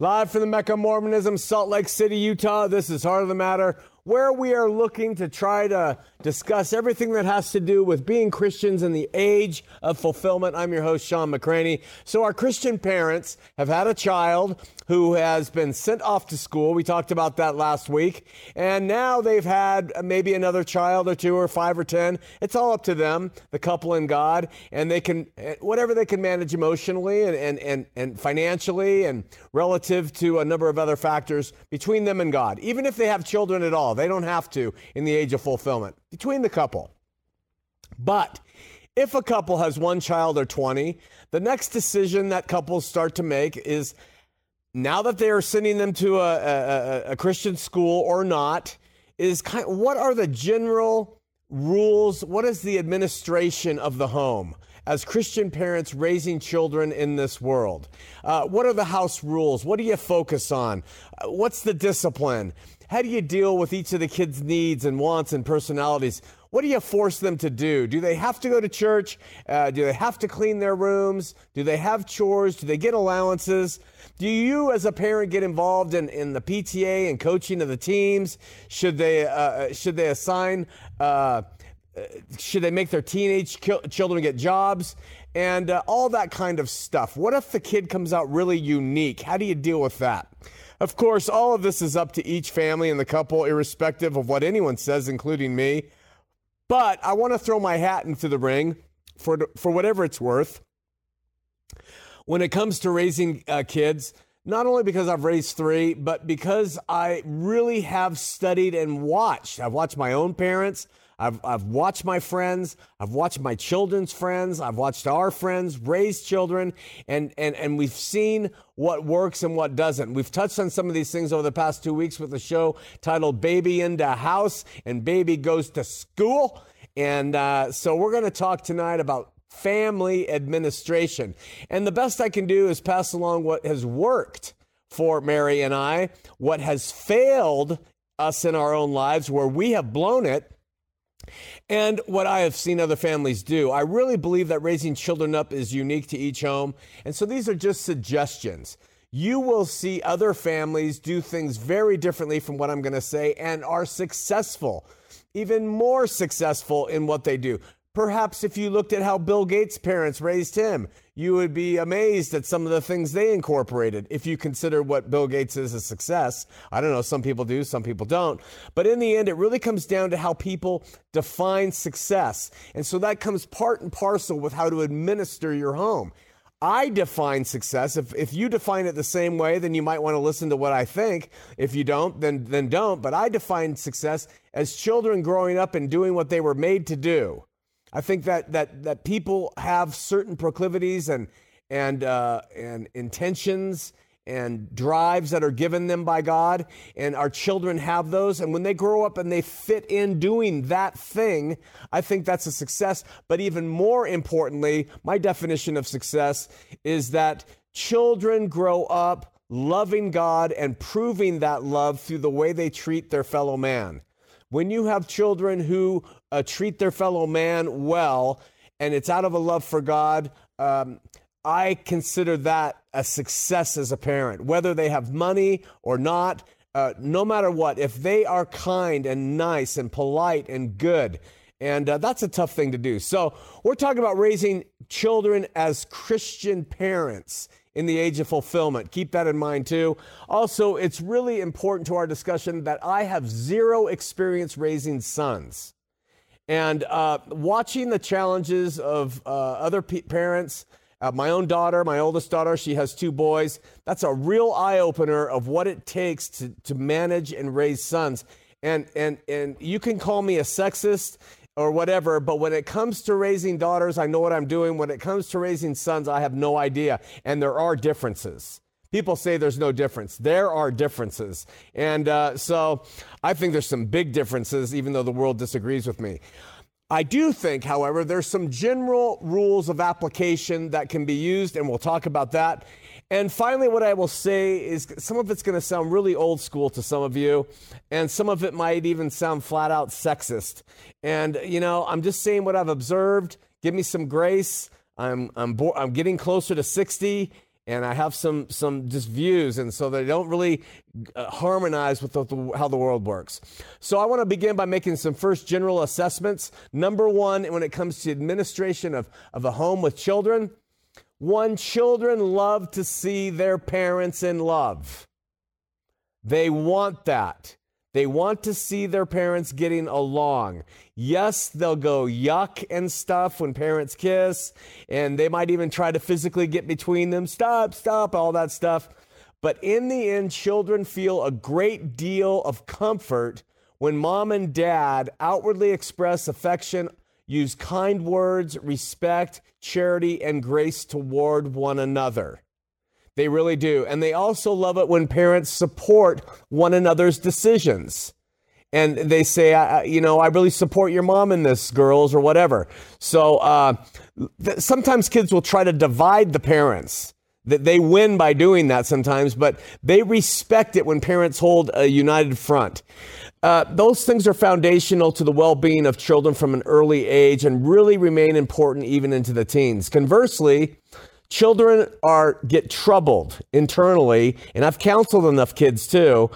Live from the Mecca Mormonism, Salt Lake City, Utah. This is Heart of the Matter, where we are looking to try to discuss everything that has to do with being Christians in the age of fulfillment. I'm your host, Sean McCraney. So, our Christian parents have had a child who has been sent off to school. We talked about that last week. And now they've had maybe another child or two or five or 10. It's all up to them, the couple and God. And they can, whatever they can manage emotionally and, and, and, and financially and relative to a number of other factors between them and God. Even if they have children at all, they don't have to in the age of fulfillment between the couple. But if a couple has one child or 20, the next decision that couples start to make is now that they are sending them to a, a, a Christian school or not, is kind what are the general rules? What is the administration of the home? as Christian parents raising children in this world? Uh, what are the house rules? What do you focus on? Uh, what's the discipline? How do you deal with each of the kids' needs and wants and personalities? What do you force them to do? Do they have to go to church? Uh, do they have to clean their rooms? Do they have chores? Do they get allowances? Do you, as a parent, get involved in, in the PTA and coaching of the teams? Should they uh, uh should they assign? Uh, uh, should they make their teenage children get jobs? And uh, all that kind of stuff. What if the kid comes out really unique? How do you deal with that? Of course, all of this is up to each family and the couple, irrespective of what anyone says, including me. But I want to throw my hat into the ring for, for whatever it's worth. When it comes to raising uh, kids, not only because I've raised three, but because I really have studied and watched. I've watched my own parents. I've, I've watched my friends, I've watched my children's friends, I've watched our friends raise children, and, and, and we've seen what works and what doesn't. We've touched on some of these things over the past two weeks with a show titled Baby into House and Baby Goes to School. And uh, so we're going to talk tonight about family administration. And the best I can do is pass along what has worked for Mary and I, what has failed us in our own lives, where we have blown it, and what I have seen other families do. I really believe that raising children up is unique to each home. And so these are just suggestions. You will see other families do things very differently from what I'm going to say and are successful, even more successful in what they do. Perhaps if you looked at how Bill Gates' parents raised him, you would be amazed at some of the things they incorporated if you consider what Bill Gates is a success. I don't know, some people do, some people don't. But in the end, it really comes down to how people define success. And so that comes part and parcel with how to administer your home. I define success. If, if you define it the same way, then you might want to listen to what I think. If you don't, then, then don't. But I define success as children growing up and doing what they were made to do. I think that that that people have certain proclivities and and uh, and intentions and drives that are given them by God, and our children have those. And when they grow up and they fit in doing that thing, I think that's a success. But even more importantly, my definition of success is that children grow up loving God and proving that love through the way they treat their fellow man. When you have children who uh, treat their fellow man well, and it's out of a love for God. Um, I consider that a success as a parent, whether they have money or not. Uh, no matter what, if they are kind and nice and polite and good, and uh, that's a tough thing to do. So, we're talking about raising children as Christian parents in the age of fulfillment. Keep that in mind too. Also, it's really important to our discussion that I have zero experience raising sons. And uh, watching the challenges of uh, other p- parents, uh, my own daughter, my oldest daughter, she has two boys. That's a real eye opener of what it takes to, to manage and raise sons. And, and, and you can call me a sexist or whatever, but when it comes to raising daughters, I know what I'm doing. When it comes to raising sons, I have no idea. And there are differences. People say there's no difference. There are differences. And uh, so I think there's some big differences, even though the world disagrees with me. I do think, however, there's some general rules of application that can be used, and we'll talk about that. And finally, what I will say is some of it's going to sound really old school to some of you, and some of it might even sound flat out sexist. And, you know, I'm just saying what I've observed. Give me some grace. I'm, I'm, bo- I'm getting closer to 60, and I have some some just views, and so they don't really uh, harmonize with the, the, how the world works. So I want to begin by making some first general assessments. Number one, when it comes to administration of, of a home with children, one, children love to see their parents in love. They want that. They want to see their parents getting along. Yes, they'll go yuck and stuff when parents kiss, and they might even try to physically get between them. Stop, stop, all that stuff. But in the end, children feel a great deal of comfort when mom and dad outwardly express affection, use kind words, respect, charity, and grace toward one another. They really do. And they also love it when parents support one another's decisions. And they say, I, you know, I really support your mom in this, girls, or whatever. So uh, th- sometimes kids will try to divide the parents. That they win by doing that sometimes, but they respect it when parents hold a united front. Uh, those things are foundational to the well being of children from an early age and really remain important even into the teens. Conversely, children are get troubled internally, and I've counseled enough kids too,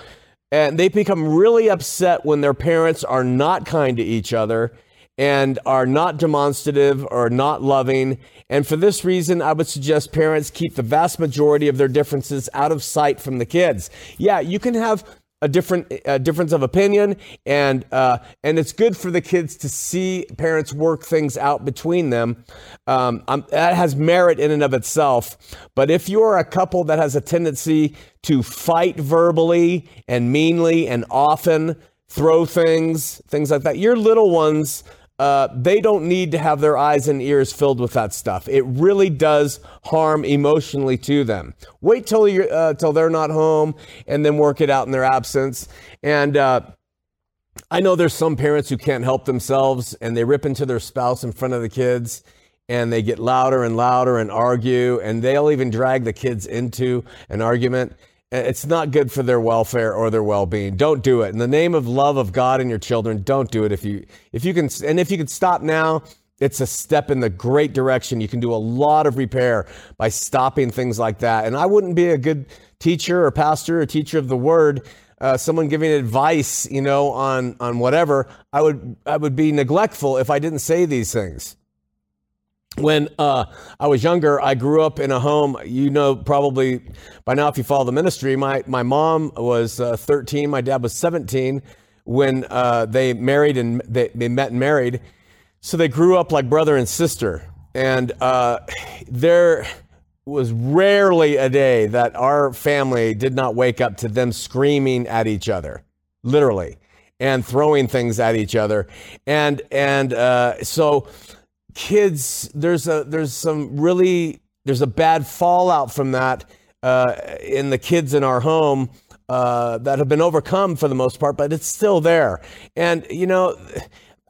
and they become really upset when their parents are not kind to each other and are not demonstrative or not loving. And for this reason, I would suggest parents keep the vast majority of their differences out of sight from the kids. Yeah, you can have a different a difference of opinion, and uh, and it's good for the kids to see parents work things out between them. Um, um, that has merit in and of itself. But if you're a couple that has a tendency to fight verbally and meanly and often, throw things, things like that, your little ones uh, they don't need to have their eyes and ears filled with that stuff. It really does harm emotionally to them. Wait till you uh, till they're not home, and then work it out in their absence. And uh, I know there's some parents who can't help themselves, and they rip into their spouse in front of the kids, and they get louder and louder and argue, and they'll even drag the kids into an argument. It's not good for their welfare or their well-being. Don't do it. In the name of love of God and your children, don't do it. If you if you can and if you can stop now, it's a step in the great direction. You can do a lot of repair by stopping things like that. And I wouldn't be a good teacher or pastor or teacher of the word, uh, someone giving advice, you know, on on whatever. I would I would be neglectful if I didn't say these things when uh, I was younger, I grew up in a home. You know, probably by now, if you follow the ministry, my my mom was uh, 13, my dad was 17 when uh, they married and they, they met and married. So they grew up like brother and sister, and uh, there was rarely a day that our family did not wake up to them screaming at each other, literally, and throwing things at each other, and and uh, so kids, there's a there's some really there's a bad fallout from that uh, in the kids in our home uh, that have been overcome for the most part, but it's still there. And you know.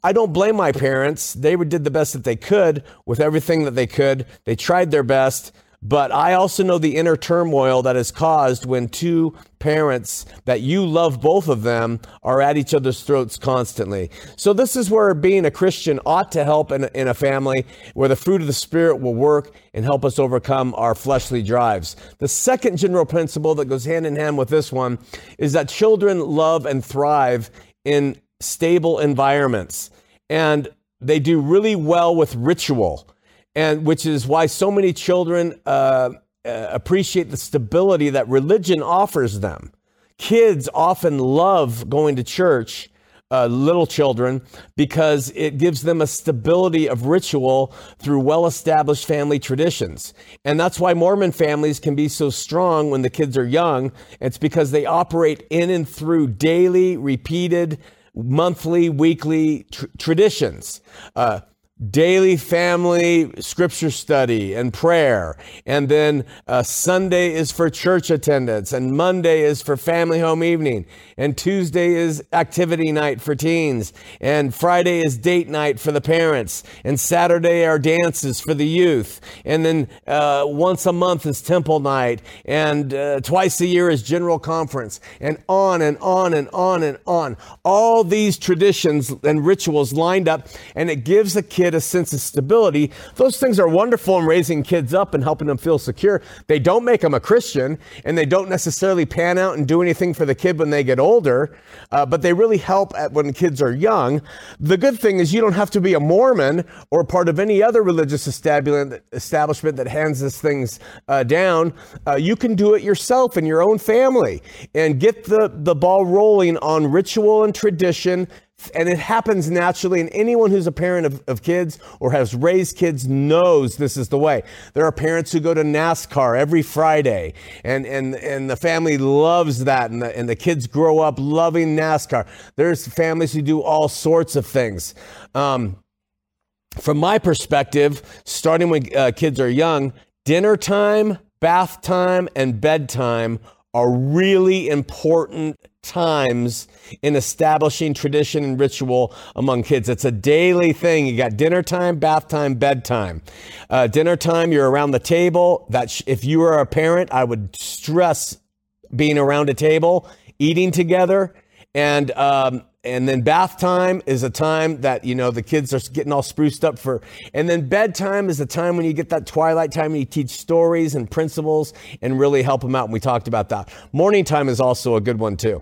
I don't blame my parents. They did the best that they could with everything that they could. They tried their best. But I also know the inner turmoil that is caused when two parents that you love both of them are at each other's throats constantly. So this is where being a Christian ought to help in, in a family where the fruit of the Spirit will work and help us overcome our fleshly drives. The second general principle that goes hand in hand with this one is that children love and thrive in stable environments. And they do really well with ritual and which is why so many children uh, uh, appreciate the stability that religion offers them. Kids often love going to church, uh, little children, because it gives them a stability of ritual through well established family traditions. And that's why Mormon families can be so strong when the kids are young. It's because they operate in and through daily, repeated, monthly, weekly tr- traditions. Uh, daily family scripture study and prayer. And then uh, Sunday is for church attendance, and Monday is for family home evening, and Tuesday is activity night for teens, and Friday is date night for the parents, and Saturday are dances for the youth, and then uh, once a month is temple night, and uh, twice a year is general conference, and on and on and on and on. All these traditions and rituals lined up, and it gives a kid kid a sense of stability. Those things are wonderful in raising kids up and helping them feel secure. They don't make them a Christian, and they don't necessarily pan out and do anything for the kid when they get older, uh, but they really help at when kids are young. The good thing is you don't have to be a Mormon or part of any other religious establishment that hands these things uh, down. Uh, you can do it yourself in your own family and get the, the ball rolling on ritual and tradition and it happens naturally and anyone who's a parent of, of, kids or has raised kids knows this is the way. There are parents who go to nascar every friday and, and, and the family loves that and the, and the kids grow up loving nascar. There's families who do all sorts of things. Um, from my perspective starting when uh, kids are young dinner time bath time and bedtime are really important times in establishing tradition and ritual among kids. It's a daily thing. You got dinner time, bath time, bedtime. Uh, dinner time, you're around the table. That sh- if you are a parent, I would stress being around a table, eating together, and um, and then bath time is a time that you know the kids are getting all spruced up for and then bedtime is the time when you get that twilight time and you teach stories and principles and really help them out and we talked about that. Morning time is also a good one too.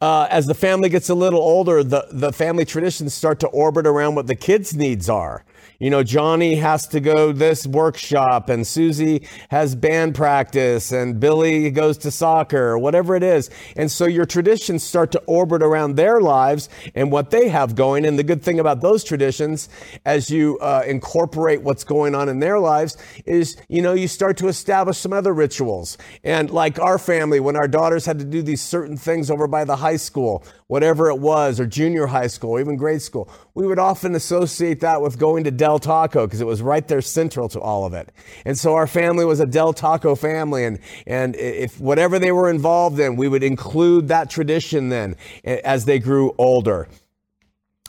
Uh, as the family gets a little older the, the family traditions start to orbit around what the kids needs are you know, Johnny has to go this workshop and Susie has band practice and Billy goes to soccer or whatever it is. And so your traditions start to orbit around their lives and what they have going. And the good thing about those traditions, as you uh, incorporate what's going on in their lives, is, you know, you start to establish some other rituals. And like our family, when our daughters had to do these certain things over by the high school, whatever it was, or junior high school, or even grade school, we would often associate that with going to Del Taco because it was right there central to all of it. And so our family was a Del Taco family. And, and if whatever they were involved in, we would include that tradition then as they grew older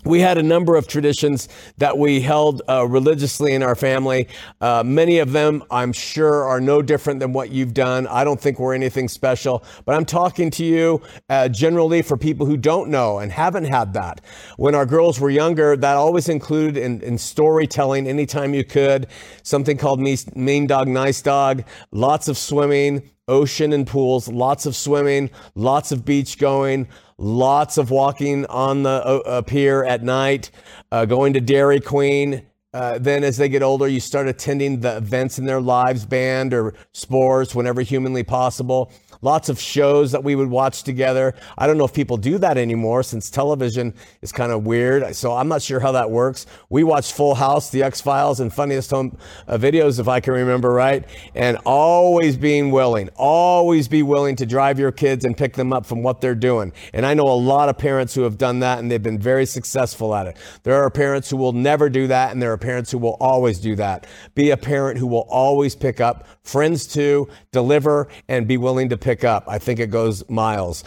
we had a number of traditions that we held uh, religiously in our family. Uh, many of them, I'm sure, are no different than what you've done. I don't think we're anything special, but I'm talking to you uh, generally for people who don't know and haven't had that. When our girls were younger, that always included in, in storytelling anytime you could, something called Mean Dog, Nice Dog, lots of swimming, ocean and pools, lots of swimming, lots of beach going lots of walking on the uh, pier at night, uh, going to Dairy Queen. Uh, then, as they get older, you start attending the events in their lives, band or sports, whenever humanly possible lots of shows that we would watch together. I don't know if people do that anymore since television is kind of weird. So I'm not sure how that works. We watched Full House, The X Files, and Funniest Home uh, Videos, if I can remember right. And always being willing, always be willing to drive your kids and pick them up from what they're doing. And I know a lot of parents who have done that and they've been very successful at it. There are parents who will never do that, and there are parents who will always do that. Be a parent who will always pick up friends too, deliver, and be willing to pick up. I think it goes miles.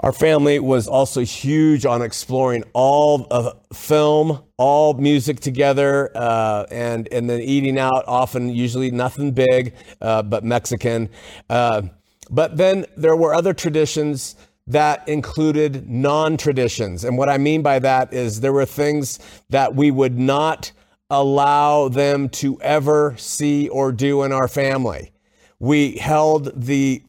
Our family was also huge on exploring all of film, all music together, uh, and and then eating out. Often, usually nothing big, uh, but Mexican. Uh, but then there were other traditions that included non-traditions, and what I mean by that is there were things that we would not allow them to ever see or do in our family. We held the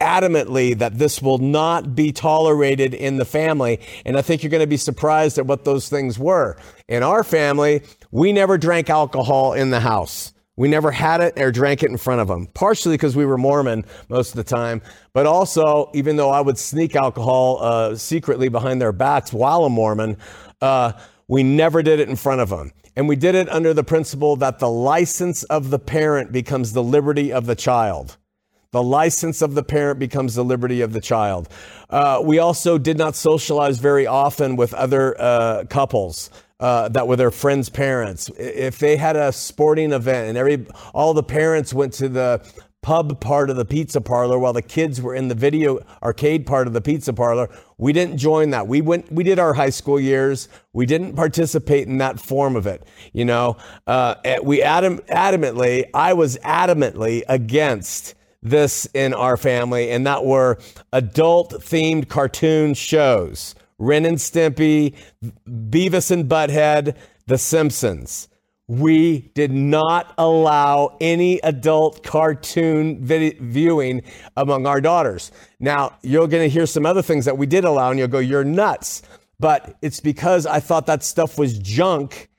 adamantly that this will not be tolerated in the family. And I think you're going to be surprised at what those things were. In our family, we never drank alcohol in the house. We never had it or drank it in front of them, partially because we were Mormon most of the time, but also, even though I would sneak alcohol uh, secretly behind their backs while a Mormon, uh, we never did it in front of them. And we did it under the principle that the license of the parent becomes the liberty of the child. The license of the parent becomes the liberty of the child. Uh, we also did not socialize very often with other uh, couples. Uh, that were their friends' parents. If they had a sporting event and every all the parents went to the pub part of the pizza parlor while the kids were in the video arcade part of the pizza parlor. We didn't join that. We went, we did our high school years. We didn't participate in that form of it. You know, uh, we adam, adamantly, I was adamantly against this in our family, and that were adult themed cartoon shows. Ren and Stimpy, Beavis and Butthead, The Simpsons. we did not allow any adult cartoon viewing among our daughters. Now, you're going to hear some other things that we did allow, and you'll go, You're nuts. But it's because I thought that stuff was junk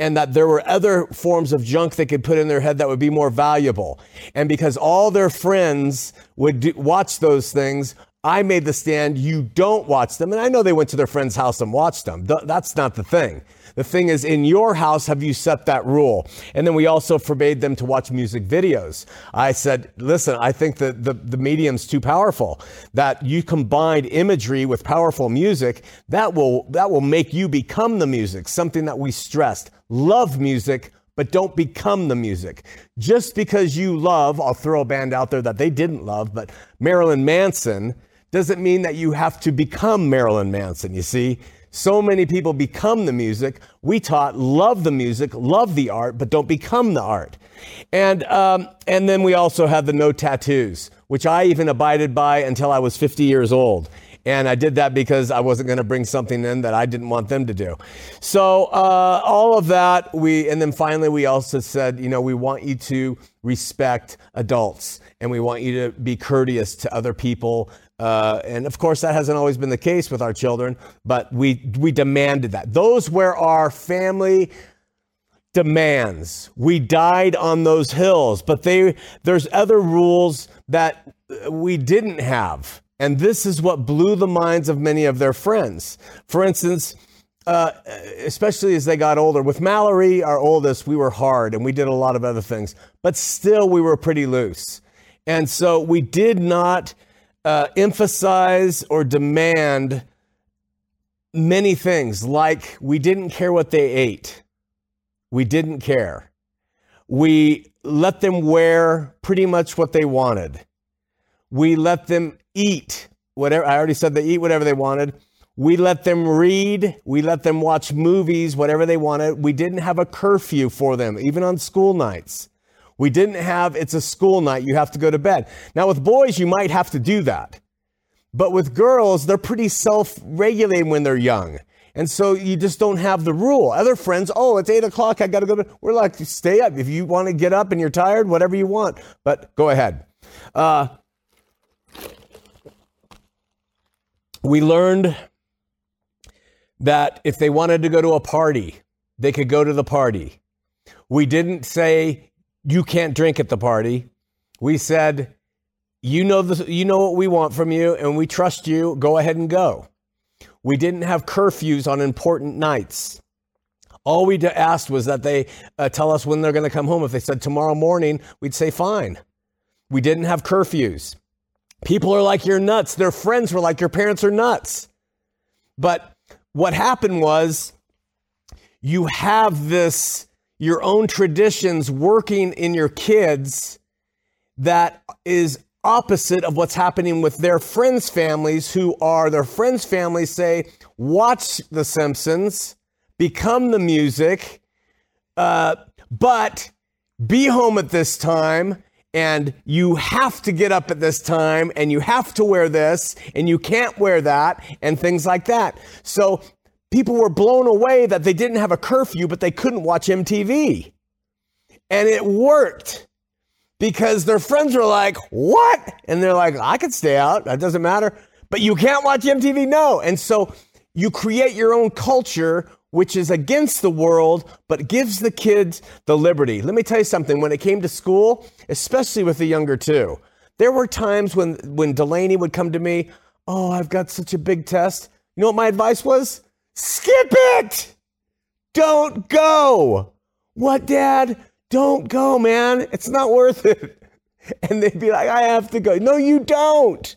and that there were other forms of junk they could put in their head that would be more valuable. And because all their friends would do, watch those things, I made the stand, you don't watch them. And I know they went to their friend's house and watched them. Th- that's not the thing. The thing is, in your house, have you set that rule? And then we also forbade them to watch music videos. I said, listen, I think that the, the medium's too powerful. That you combine imagery with powerful music, that will, that will make you become the music, something that we stressed. Love music, but don't become the music. Just because you love, I'll throw a band out there that they didn't love, but Marilyn Manson doesn't mean that you have to become Marilyn Manson, you see? So many people become the music. We taught love the music, love the art, but don't become the art. And, um, and then we also have the no tattoos, which I even abided by until I was 50 years old. And I did that because I wasn't going to bring something in that I didn't want them to do. So, uh, all of that, we, and then finally, we also said, you know, we want you to respect adults and we want you to be courteous to other people uh, and of course, that hasn't always been the case with our children, but we, we demanded that. Those were our family demands. We died on those hills, but they, there's other rules that we didn't have. And this is what blew the minds of many of their friends. For instance, uh, especially as they got older, with Mallory, our oldest, we were hard and we did a lot of other things, but still we were pretty loose. And so we did not uh, emphasize or demand many things, like we didn't care what they ate. We didn't care. We let them wear pretty much what they wanted. We let them eat whatever. I already said they eat whatever they wanted. We let them read. We let them watch movies, whatever they wanted. We didn't have a curfew for them, even on school nights. We didn't have, it's a school night, you have to go to bed. Now, with boys, you might have to do that. But with girls, they're pretty self regulating when they're young. And so you just don't have the rule. Other friends, oh, it's eight o'clock, I got to go to. We're like, stay up. If you want to get up and you're tired, whatever you want, but go ahead. Uh, we learned that if they wanted to go to a party, they could go to the party. We didn't say you can't drink at the party. We said, you know, the, you know what we want from you, and we trust you. Go ahead and go. We didn't have curfews on important nights. All we asked was that they uh, tell us when they're going to come home. If they said tomorrow morning, we'd say fine. We didn't have curfews. People are like, you're nuts. Their friends were like, your parents are nuts. But what happened was you have this your own traditions working in your kids that is opposite of what's happening with their friends' families, who are their friends' families say, watch The Simpsons, become the music, uh, but be home at this time. And you have to get up at this time, and you have to wear this, and you can't wear that, and things like that. So people were blown away that they didn't have a curfew, but they couldn't watch MTV. And it worked because their friends were like, What? And they're like, I could stay out. That doesn't matter. But you can't watch MTV? No. And so you create your own culture, which is against the world, but gives the kids the liberty. Let me tell you something. When it came to school, especially with the younger two, there were times when, when Delaney would come to me, Oh, I've got such a big test. You know what my advice was? Skip it! Don't go! What, Dad? Don't go, man. It's not worth it. And they'd be like, I have to go. No, you don't.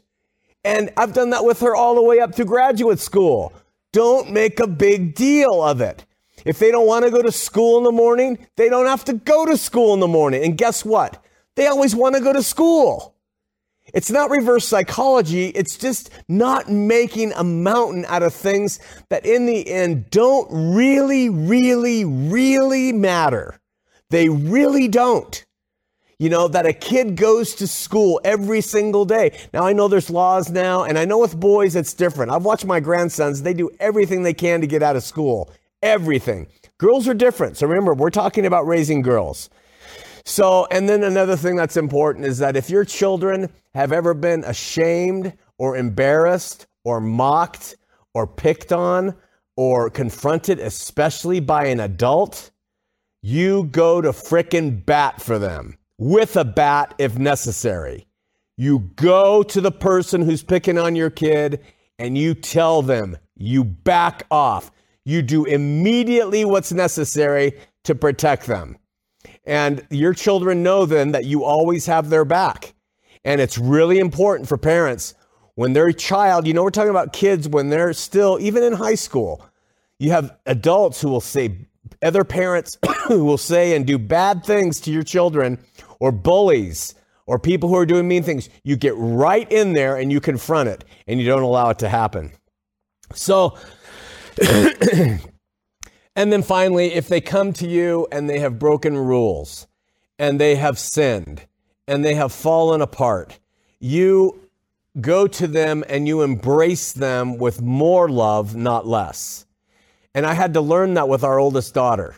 And I've done that with her all the way up to graduate school. Don't make a big deal of it. If they don't want to go to school in the morning, they don't have to go to school in the morning. And guess what? They always want to go to school. It's not reverse psychology. It's just not making a mountain out of things that in the end don't really, really, really matter. They really don't. You know, that a kid goes to school every single day. Now, I know there's laws now, and I know with boys it's different. I've watched my grandsons, they do everything they can to get out of school. everything. Girls are different. So remember, we're talking about raising girls. So, and then another thing that's important is that if your children have ever been ashamed or embarrassed or mocked or picked on or confronted, especially by an adult, you go to frickin' bat for them with a bat if necessary. You go to the person who's picking on your kid and you tell them, you back off. You do immediately what's necessary to protect them. And your children know then that you always have their back. And it's really important for parents when they're child, you know, we're talking about kids when they're still, even in high school, you have adults who will say, other parents who will say and do bad things to your children, or bullies, or people who are doing mean things. You get right in there and you confront it and you don't allow it to happen. So, and then finally, if they come to you and they have broken rules and they have sinned and they have fallen apart, you go to them and you embrace them with more love, not less. And I had to learn that with our oldest daughter.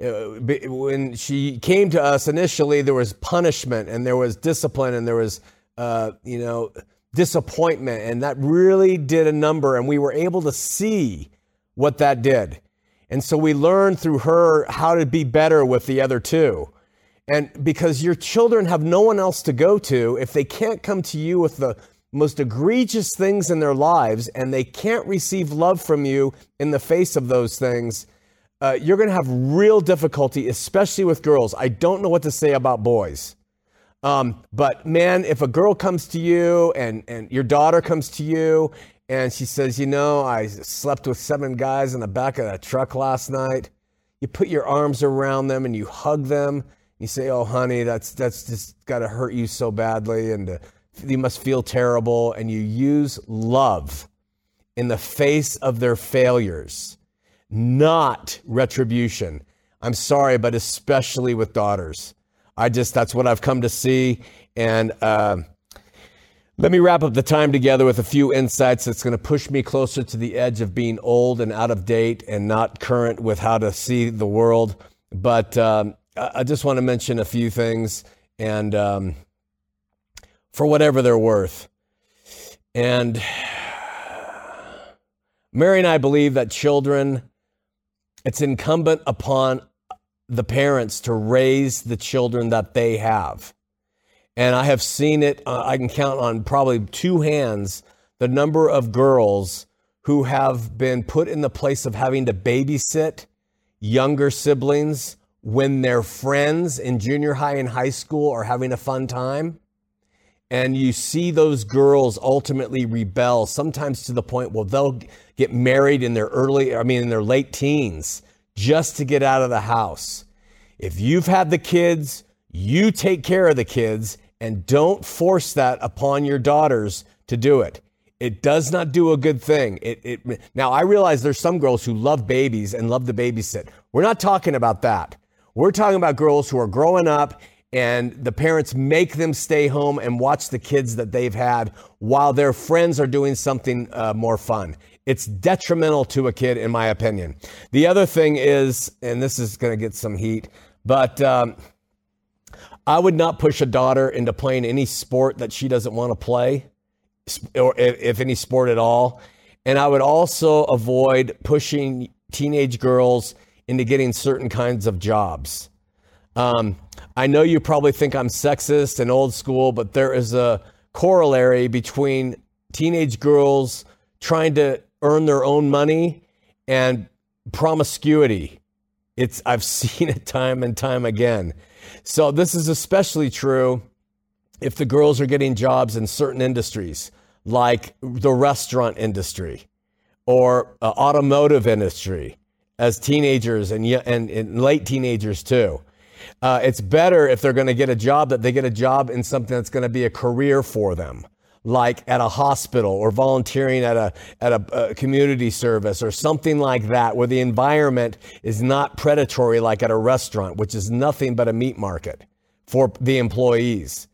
Uh, when she came to us initially, there was punishment and there was discipline and there was, uh, you know, disappointment. And that really did a number. And we were able to see what that did. And so we learned through her how to be better with the other two. And because your children have no one else to go to, if they can't come to you with the most egregious things in their lives and they can't receive love from you in the face of those things, uh, you're going to have real difficulty, especially with girls. I don't know what to say about boys. Um, but man, if a girl comes to you and, and your daughter comes to you and she says, You know, I slept with seven guys in the back of that truck last night, you put your arms around them and you hug them. You say, Oh, honey, that's, that's just got to hurt you so badly. And uh, you must feel terrible. And you use love in the face of their failures, not retribution. I'm sorry, but especially with daughters. I just, that's what I've come to see. And, uh, let me wrap up the time together with a few insights that's going to push me closer to the edge of being old and out of date and not current with how to see the world. But um, I just want to mention a few things and um, for whatever they're worth. And Mary and I believe that children, it's incumbent upon the parents to raise the children that they have. And I have seen it, uh, I can count on probably two hands the number of girls who have been put in the place of having to babysit younger siblings when their friends in junior high and high school are having a fun time. And you see those girls ultimately rebel, sometimes to the point where they'll get married in their early, I mean, in their late teens, just to get out of the house. If you've had the kids, you take care of the kids and don't force that upon your daughters to do it. It does not do a good thing. It, it, now, I realize there's some girls who love babies and love to babysit. We're not talking about that. We're talking about girls who are growing up and the parents make them stay home and watch the kids that they've had while their friends are doing something uh, more fun. It's detrimental to a kid, in my opinion. The other thing is, and this is going to get some heat, but. Um, I would not push a daughter into playing any sport that she doesn't want to play, or if, any sport at all. And I would also avoid pushing teenage girls into getting certain kinds of jobs. Um, I know you probably think I'm sexist and old school, but there is a corollary between teenage girls trying to earn their own money and promiscuity. It's I've seen it time and time again. So this is especially true if the girls are getting jobs in certain industries like the restaurant industry or uh, automotive industry as teenagers and, and, and late teenagers too. Uh, it's better if they're going to get a job that they get a job in something that's going to be a career for them like at a hospital or volunteering at a at a, a, community service or something like that where the environment is not predatory like at a restaurant which is nothing but a meat market for the employees.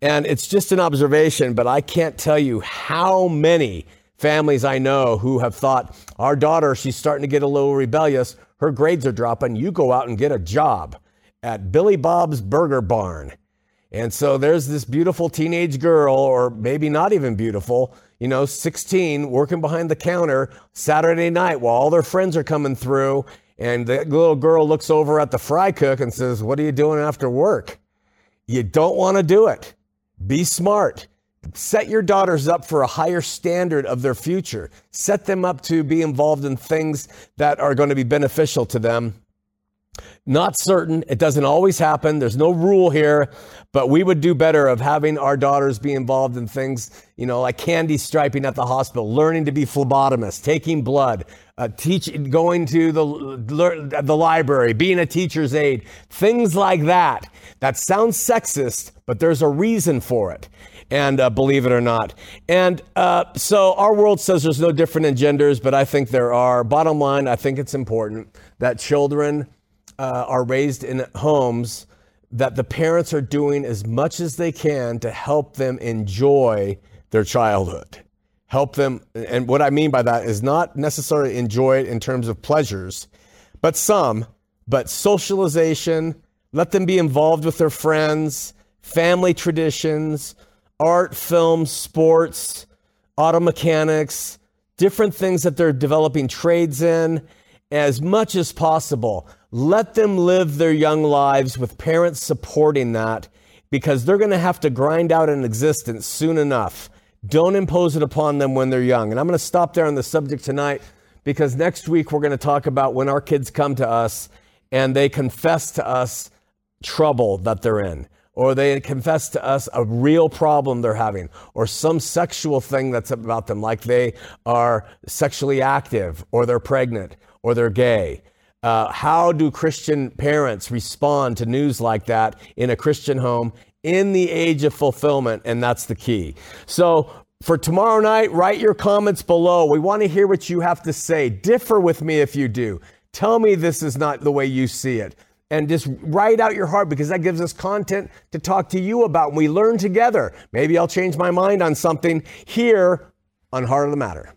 And it's just an observation but i can't tell you how many families i know who have thought our daughter she's starting to get a little rebellious. Her grades are dropping, you go out and get a job at Billy Bob's Burger Barn. And so there's this beautiful teenage girl, or maybe not even beautiful, you know, 16, working behind the counter Saturday night while all their friends are coming through. And the little girl looks over at the fry cook and says, What are you doing after work? You don't want to do it. Be smart. Set your daughters up for a higher standard of their future. Set them up to be involved in things that are going to be beneficial to them not certain. It doesn't always happen. There's no rule here, but we would do better of having our daughters be involved in things, you know, like candy striping at the hospital, learning to be phlebotomists, taking blood, uh, teach, going to the, the library, being a teacher's aide, things like that. That sounds sexist, but there's a reason for it. And uh, believe it or not. And uh, so our world says there's no different in genders, but I think there are. Bottom line, I think it's important that children uh, are raised in homes that the parents are doing as much as they can to help them enjoy their childhood. Help them, and what I mean by that is not necessarily enjoy it in terms of pleasures, but some, but socialization, let them be involved with their friends, family traditions, art, film, sports, auto mechanics, different things that they're developing trades in as much as possible. Let them live their young lives with parents supporting that because they're going to have to grind out an existence soon enough. Don't impose it upon them when they're young. And I'm going to stop there on the subject tonight because next week we're going to talk about when our kids come to us and they confess to us trouble that they're in, or they confess to us a real problem they're having, or some sexual thing that's about them, like they are sexually active, or they're pregnant, or they're gay. Uh, how do Christian parents respond to news like that in a Christian home in the age of fulfillment? And that's the key. So, for tomorrow night, write your comments below. We want to hear what you have to say. Differ with me if you do. Tell me this is not the way you see it. And just write out your heart because that gives us content to talk to you about. We learn together. Maybe I'll change my mind on something here on Heart of the Matter.